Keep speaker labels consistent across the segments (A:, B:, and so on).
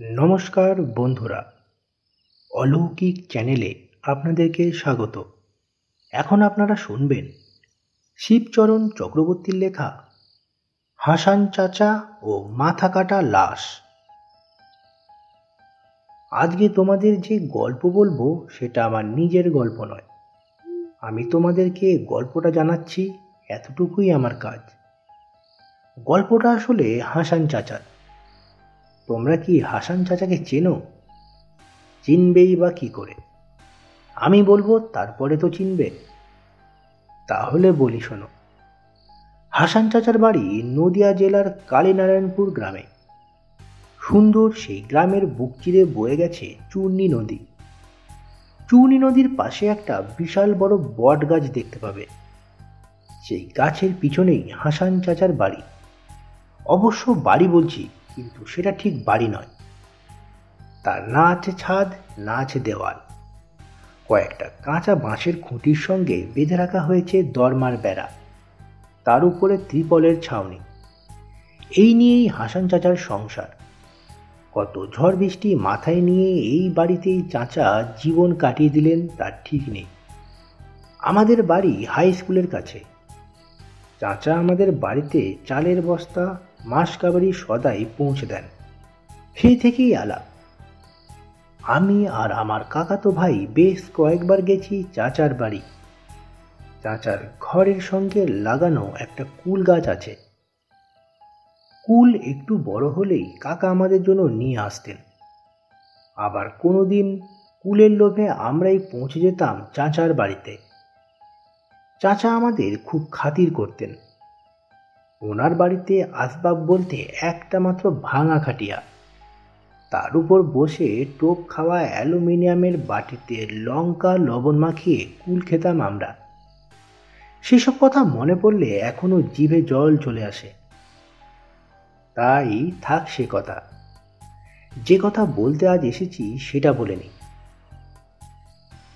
A: নমস্কার বন্ধুরা। অলৌকিক চ্যানেলে আপনাদেরকে স্বাগত। এখন আপনারা শুনবেন শিবচরণ চক্রবর্তীর লেখা, হাসান চাচা ও মাথা কাটা লাশ। আজকে তোমাদের যে গল্প বলব, সেটা আমার নিজের গল্প নয়। আমি তোমাদেরকে গল্পটা জানাচ্ছি এতটুকুই আমার কাজ। গল্পটা আসলে হাসান চাচার। তোমরা কি হাসান চাচাকে চেনো? চিনবেই বা কি করে? আমি বলব, তারপরে তো চিনবে। তাহলে বলি শোনো, হাসান চাচার বাড়ি নদিয়া জেলার কালীনারায়ণপুর গ্রামে। সুন্দর সেই গ্রামের বুক চিরে বয়ে গেছে চূর্ণী নদী। চূর্ণী নদীর পাশে একটা বিশাল বড় বট গাছ দেখতে পাবে। সেই গাছের পিছনেই হাসান চাচার বাড়ি। অবশ্য বাড়ি বলছি কিন্তু সেটা ঠিক বাড়ি নয়। তার না আছে ছাদ, না আছে দেওয়াল। কয়েকটা কাঁচা বাঁশের খুঁটির সঙ্গে বেঁধে রাখা হয়েছে দরমার বেড়া। তার উপরে ত্রিপলের ছাউনি। এই নিয়েই হাসান চাচার সংসার। কত ঝড় বৃষ্টি মাথায় নিয়ে এই বাড়িতেই চাচা জীবন কাটিয়ে দিলেন তার ঠিক নেই। আমাদের বাড়ি হাই স্কুলের কাছে। চাচা আমাদের বাড়িতে চালের বস্তা মাস কাবারি সদাই পৌঁছে দেন। সেই থেকেই আলাপ। আমি আর আমার কাকাতো ভাই বেশ কয়েকবার গেছি চাচার বাড়ি। চাচার ঘরের সঙ্গে লাগানো একটা কুল গাছ আছে। কুল একটু বড় হলেই কাকা আমাদের জন্য নিয়ে আসতেন। আবার কোনো দিন কুলের লোভে আমরাই পৌঁছে যেতাম চাচার বাড়িতে। চাচা আমাদের খুব খাতির করতেন। ওনার বাড়িতে আসবাব বলতে একটা মাত্র ভাঙা খাটিয়া। তার উপর বসে টোপ খাওয়া অ্যালুমিনিয়ামের বাটিতে লঙ্কা, লবণ মাখিয়ে কুল খেতাম আমরা। সেসব কথা মনে পড়লে এখনও জিভে জল চলে আসে। তাই থাক সে কথা। যে কথা বলতে আজ এসেছি সেটা বলে নি।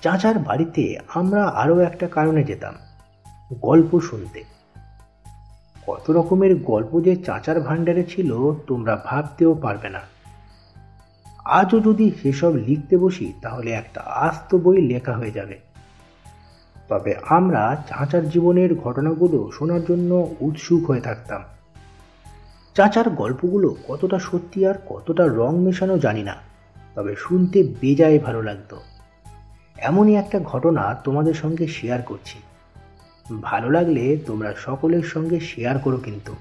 A: চাচার বাড়িতে আমরা আরও একটা কারণে যেতাম, গল্প শুনতে। কত রকমের গল্প যে চাচার ভাণ্ডারে ছিল, তোমরা ভাবতেও পারবে না। আজও যদি সেসব লিখতে বসি, তাহলে একটা আস্ত বই লেখা হয়ে যাবে। তবে আমরা চাচার জীবনের ঘটনাগুলো শোনার জন্য উৎসুক হয়ে থাকতাম। চাচার গল্পগুলো কতটা সত্যি আর কতটা রং মেশানো জানি না, তবে শুনতে বেজায় ভালো লাগতো। এমনই একটা ঘটনা তোমাদের সঙ্গে শেয়ার করছি। ভালো লাগলে তোমরা সকলের সঙ্গে শেয়ার করো কিন্তু।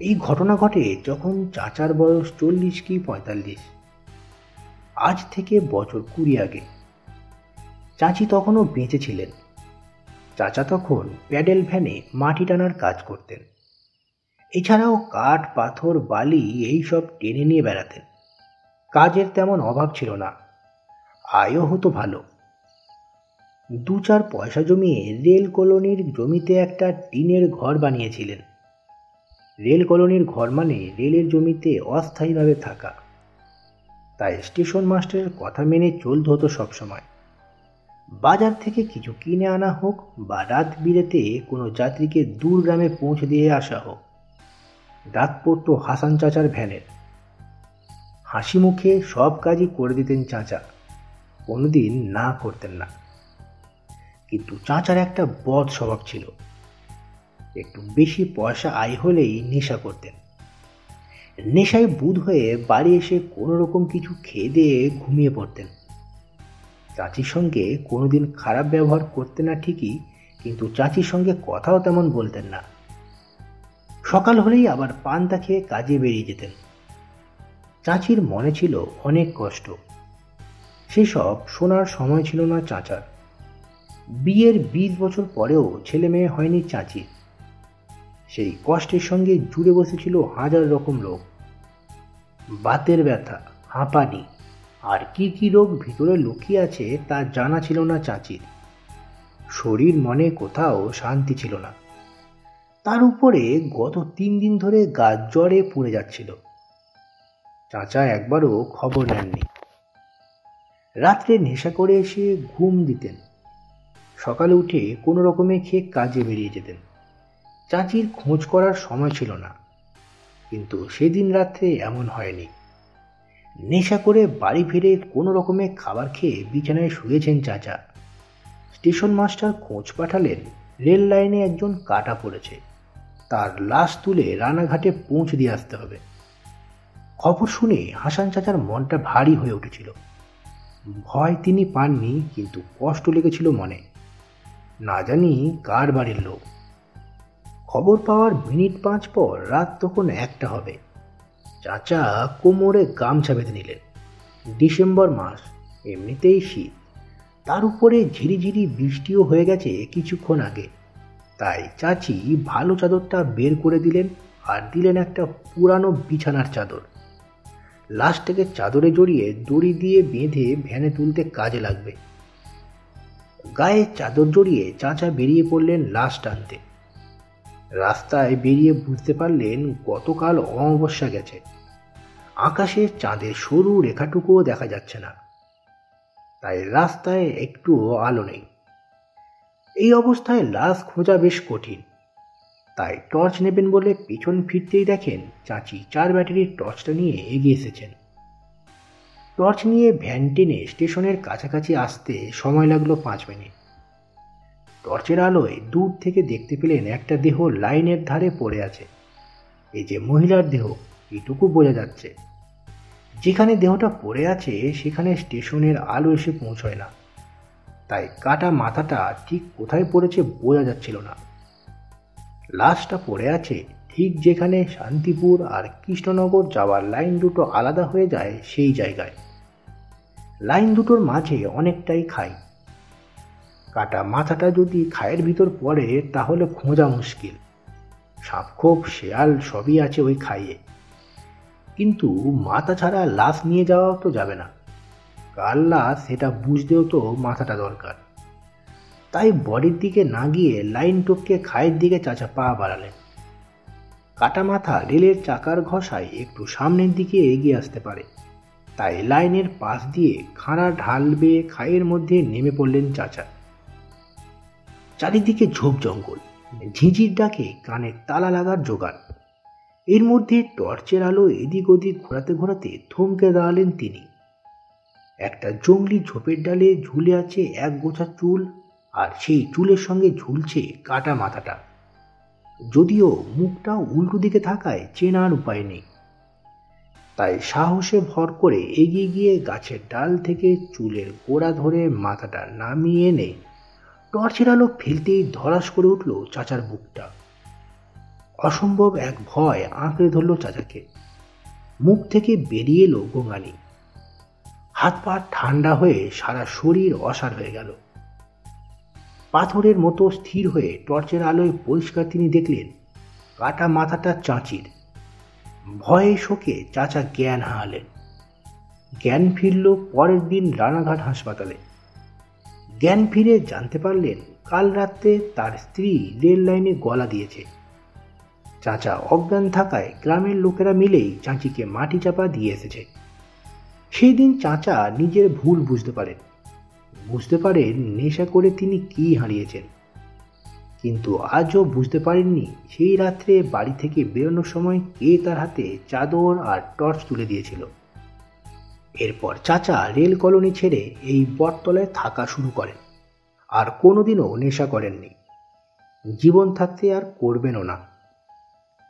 A: এই ঘটনা ঘটে যখন চাচার বয়স চল্লিশ কি পঁয়তাল্লিশ। আজ থেকে বছর কুড়ি আগে। চাচি তখনও বেঁচে ছিলেন। চাচা তখন প্যাডেল ভ্যানে মাটি টানার কাজ করতেন। এছাড়াও কাঠ, পাথর, বালি এই সব টেনে নিয়ে বেড়াতেন। কাজের তেমন অভাব ছিল না। আয়ও হতো ভালো। দু চার পয়সা জমিয়ে রেল কলোনির জমিতে একটা টিনের ঘর বানিয়েছিলেন। রেল কলোনির ঘর মানে রেলের জমিতে অস্থায়ীভাবে থাকা। তাই স্টেশন মাস্টারের কথা মেনে চলতে হতো সবসময়। বাজার থেকে কিছু কিনে আনা হোক বা রাত বিরেতে কোনো যাত্রীকে দূর গ্রামে পৌঁছে দিয়ে আসা হোক। ডাক পড়তো হাসান চাচার ভ্যানের। হাসি মুখে সব কাজই করে দিতেন চাচা। কোনোদিন না করতেন না। কিন্তু চাচার একটা বদ স্বভাব ছিল। একটু বেশি পয়সা আয় হলেই নেশা করতেন। নেশায় বুধ হয়ে বাড়ি এসে কোনো রকম কিছু খেয়ে দিয়ে ঘুমিয়ে পড়তেন। চাচির সঙ্গে কোনোদিন খারাপ ব্যবহার করতে না ঠিকই, কিন্তু চাচির সঙ্গে কথাও তেমন বলতেন না। সকাল হলেই আবার পান্তা খেয়ে কাজে বেরিয়ে যেতেন। চাচির মনে ছিল অনেক কষ্ট। সেসব শোনার সময় ছিল না চাচার। বিয়ের বিশ বছর পরেও ছেলে মেয়ে হয়নি চাচির সেই কষ্টের সঙ্গে জুড়ে বসেছিল হাজার রকম রোগ। বাতের ব্যথা, হাঁপানি, আর কি কি রোগ ভিতরে লুকিয়ে আছে তা জানা ছিল না চাচির। শরীর মনে কোথাও শান্তি ছিল না। তার উপরে গত তিন দিন ধরে গা জ্বরে পুড়ে যাচ্ছিল। চাচা একবারও খবর নেননি। রাত্রে নেশা করে এসে ঘুম দিতেন। সকালে উঠে কোনো রকমে খেয়ে কাজে বেরিয়ে যেতেন। চাচির খোঁজ করার সময় ছিল না। কিন্তু সেদিন রাত্রে এমন হয়নি। নেশা করে বাড়ি ফিরে কোনো রকমে খাবার খেয়ে বিছানায় শুয়েছেন চাচা। স্টেশন মাস্টার খোঁজ পাঠালেন, রেল লাইনে একজন কাটা পড়েছে। তার লাশ তুলে রানাঘাটে পৌঁছে দিয়ে আসতে হবে। খবর শুনে হাসান চাচার মনটা ভারী হয়ে উঠেছিল। ভয় তিনি পাননি, কিন্তু কষ্ট লেগেছিল মনে। না জানি কার বাড়ির লোক। খবর পাওয়ার মিনিট পাঁচ পর রাত তখন একটা হবে। চাচা কোমরে গামছা বেঁধে নিলেন। ডিসেম্বর মাস, এমনিতেই শীত। তার উপরে ঝিরিঝিরি বৃষ্টিও হয়ে গেছে কিছুক্ষণ আগে। তাই চাচি ভালো চাদরটা বের করে দিলেন আর দিলেন একটা পুরানো বিছানার চাদর। লাশটাকে চাদরে জড়িয়ে দড়ি দিয়ে বেঁধে ভ্যানে তুলতে কাজে লাগবে। গায়ে চাদর জড়িয়ে চাচা বেরিয়ে পড়লেন লাশ টানতে। রাস্তায় বেরিয়ে বুঝতে পারলেন গতকাল অমাবস্যা গেছে। আকাশে চাঁদের সরু রেখাটুকুও দেখা যাচ্ছে না। তাই রাস্তায় একটুও আলো নেই। এই অবস্থায় লাশ খোঁজা বেশ কঠিন। তাই টর্চ নেবেন বলে পিছন ফিরতেই দেখেন চাচি চার ব্যাটারির টর্চটা নিয়ে এগিয়ে এসেছেন। টর্চ নিয়ে ভ্যান টেনে স্টেশনের কাছাকাছি আসতে সময় লাগল পাঁচ মিনিট। টর্চের আলোয় দূর থেকে দেখতে পেলেন একটা দেহ লাইনের ধারে পড়ে আছে। এই যে মহিলার দেহ, এটুকু বোঝা যাচ্ছে। যেখানে দেহটা পড়ে আছে, সেখানে স্টেশনের আলো এসে পৌঁছয় না। তাই কাটা মাথাটা ঠিক কোথায় পড়েছে বোঝা যাচ্ছিল না। লাশটা পড়ে আছে ঠিক যেখানে শান্তিপুর আর কৃষ্ণনগর যাওয়ার লাইন দুটো আলাদা হয়ে যায় সেই জায়গায়। লাইন দুটোর মাঝে অনেকটাই খাই। কাটা মাথাটা যদি খায়ের ভিতর পড়ে, তাহলে খোঁজা মুশকিল। সাপখোপ শেয়াল সবই আছে ওই খাইয়ে। কিন্তু মাথা ছাড়া লাশ নিয়ে যাওয়াও তো যাবে না। কার লাশ সেটা বুঝতেও তো মাথাটা দরকার। তাই বডির দিকে না গিয়ে লাইন টপকে খায়ের দিকে চাচা পা বাড়ালেন। কাটা মাথা রেলের চাকার ঘষায় একটু সামনের দিকে এগিয়ে আসতে পারে। তাই লাইনের পাশ দিয়ে খাড়া ঢাল বেয়ে খাইয়ের মধ্যে নেমে পড়লেন চাচা। চারিদিকে ঝোপ জঙ্গল ঝিঁঝির ডাকে কানে তালা লাগার জোগান। এর মধ্যে টর্চের আলো এদিক ওদিক ঘোরাতে ঘোরাতে থমকে দাঁড়ালেন তিনি। একটা জঙ্গলি ঝোপের ডালে ঝুলে আছে এক গোছা চুল, আর সেই চুলের সঙ্গে ঝুলছে কাটা মাথাটা। যদিও মুখটা উল্টো দিকে থাকায় চেনার উপায় নেই। তাই সাহসে ভর করে এগিয়ে গিয়ে গাছের ডাল থেকে চুলের গোড়া ধরে মাথাটা নামিয়ে এনে টর্চের আলো ফেলতেই ধরাস করে উঠল চাচার বুকটা। অসম্ভব এক ভয় আঁকড়ে ধরল চাচাকে। মুখ থেকে বেরিয়ে এলো গোঙানি হাত পা ঠান্ডা হয়ে সারা শরীর অসার হয়ে গেল। পাথরের মতো স্থির হয়ে টর্চের আলোয় পরিষ্কার তিনি দেখলেন, কাটা মাথাটা চাঁচির। ভয়ে শোকে চাচা জ্ঞান হারালেন। জ্ঞান ফিরল পরের দিন রানাঘাট হাসপাতালে। জ্ঞান ফিরে জানতে পারলেন কাল রাত্রে তার স্ত্রী রেল লাইনে গলা দিয়েছে। চাচা অজ্ঞান থাকায় গ্রামের লোকেরা মিলেই চাঁচিকে মাটি চাপা দিয়ে এসেছে। সেই দিন চাচা নিজের ভুল বুঝতে পারেন। বুঝতে পারেন নেশা করে তিনি কি হারিয়েছেন। কিন্তু আজও বুঝতে পারেননি সেই রাত্রে বাড়ি থেকে বেরোনোর সময় কে তার হাতে চাদর আর টর্চ তুলে দিয়েছিল। এরপর চাচা রেল কলোনি ছেড়ে এই বটতলায় থাকা শুরু করেন। আর কোনোদিনও নেশা করেননি। জীবন থাকতে আর করবেনও না।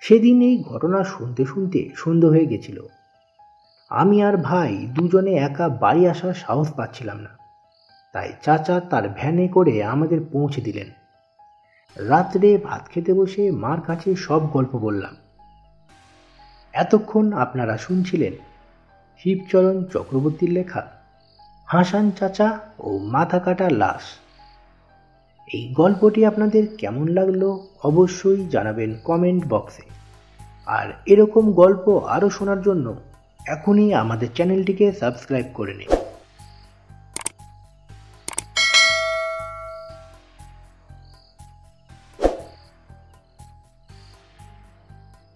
A: সেদিন এই ঘটনা শুনতে শুনতে সন্ধ্যে হয়ে গেছিল। আমি আর ভাই দুজনে একা বাড়ি আসার সাহস পাচ্ছিলাম না। তাই চাচা তার ভ্যানে করে আমাদের পৌঁছে দিলেন। রাত্রে ভাত খেতে বসে মার কাছে সব গল্প বললাম। এতক্ষণ আপনারা শুনছিলেন শিবচরণ চক্রবর্তীর লেখা, হাসান চাচা ও মাথা কাটা লাশ। এই গল্পটি আপনাদের কেমন লাগল অবশ্যই জানাবেন কমেন্ট বক্সে। আর এরকম গল্প আরও শোনার জন্য এখনই আমাদের চ্যানেলটিকে সাবস্ক্রাইব করে নিন।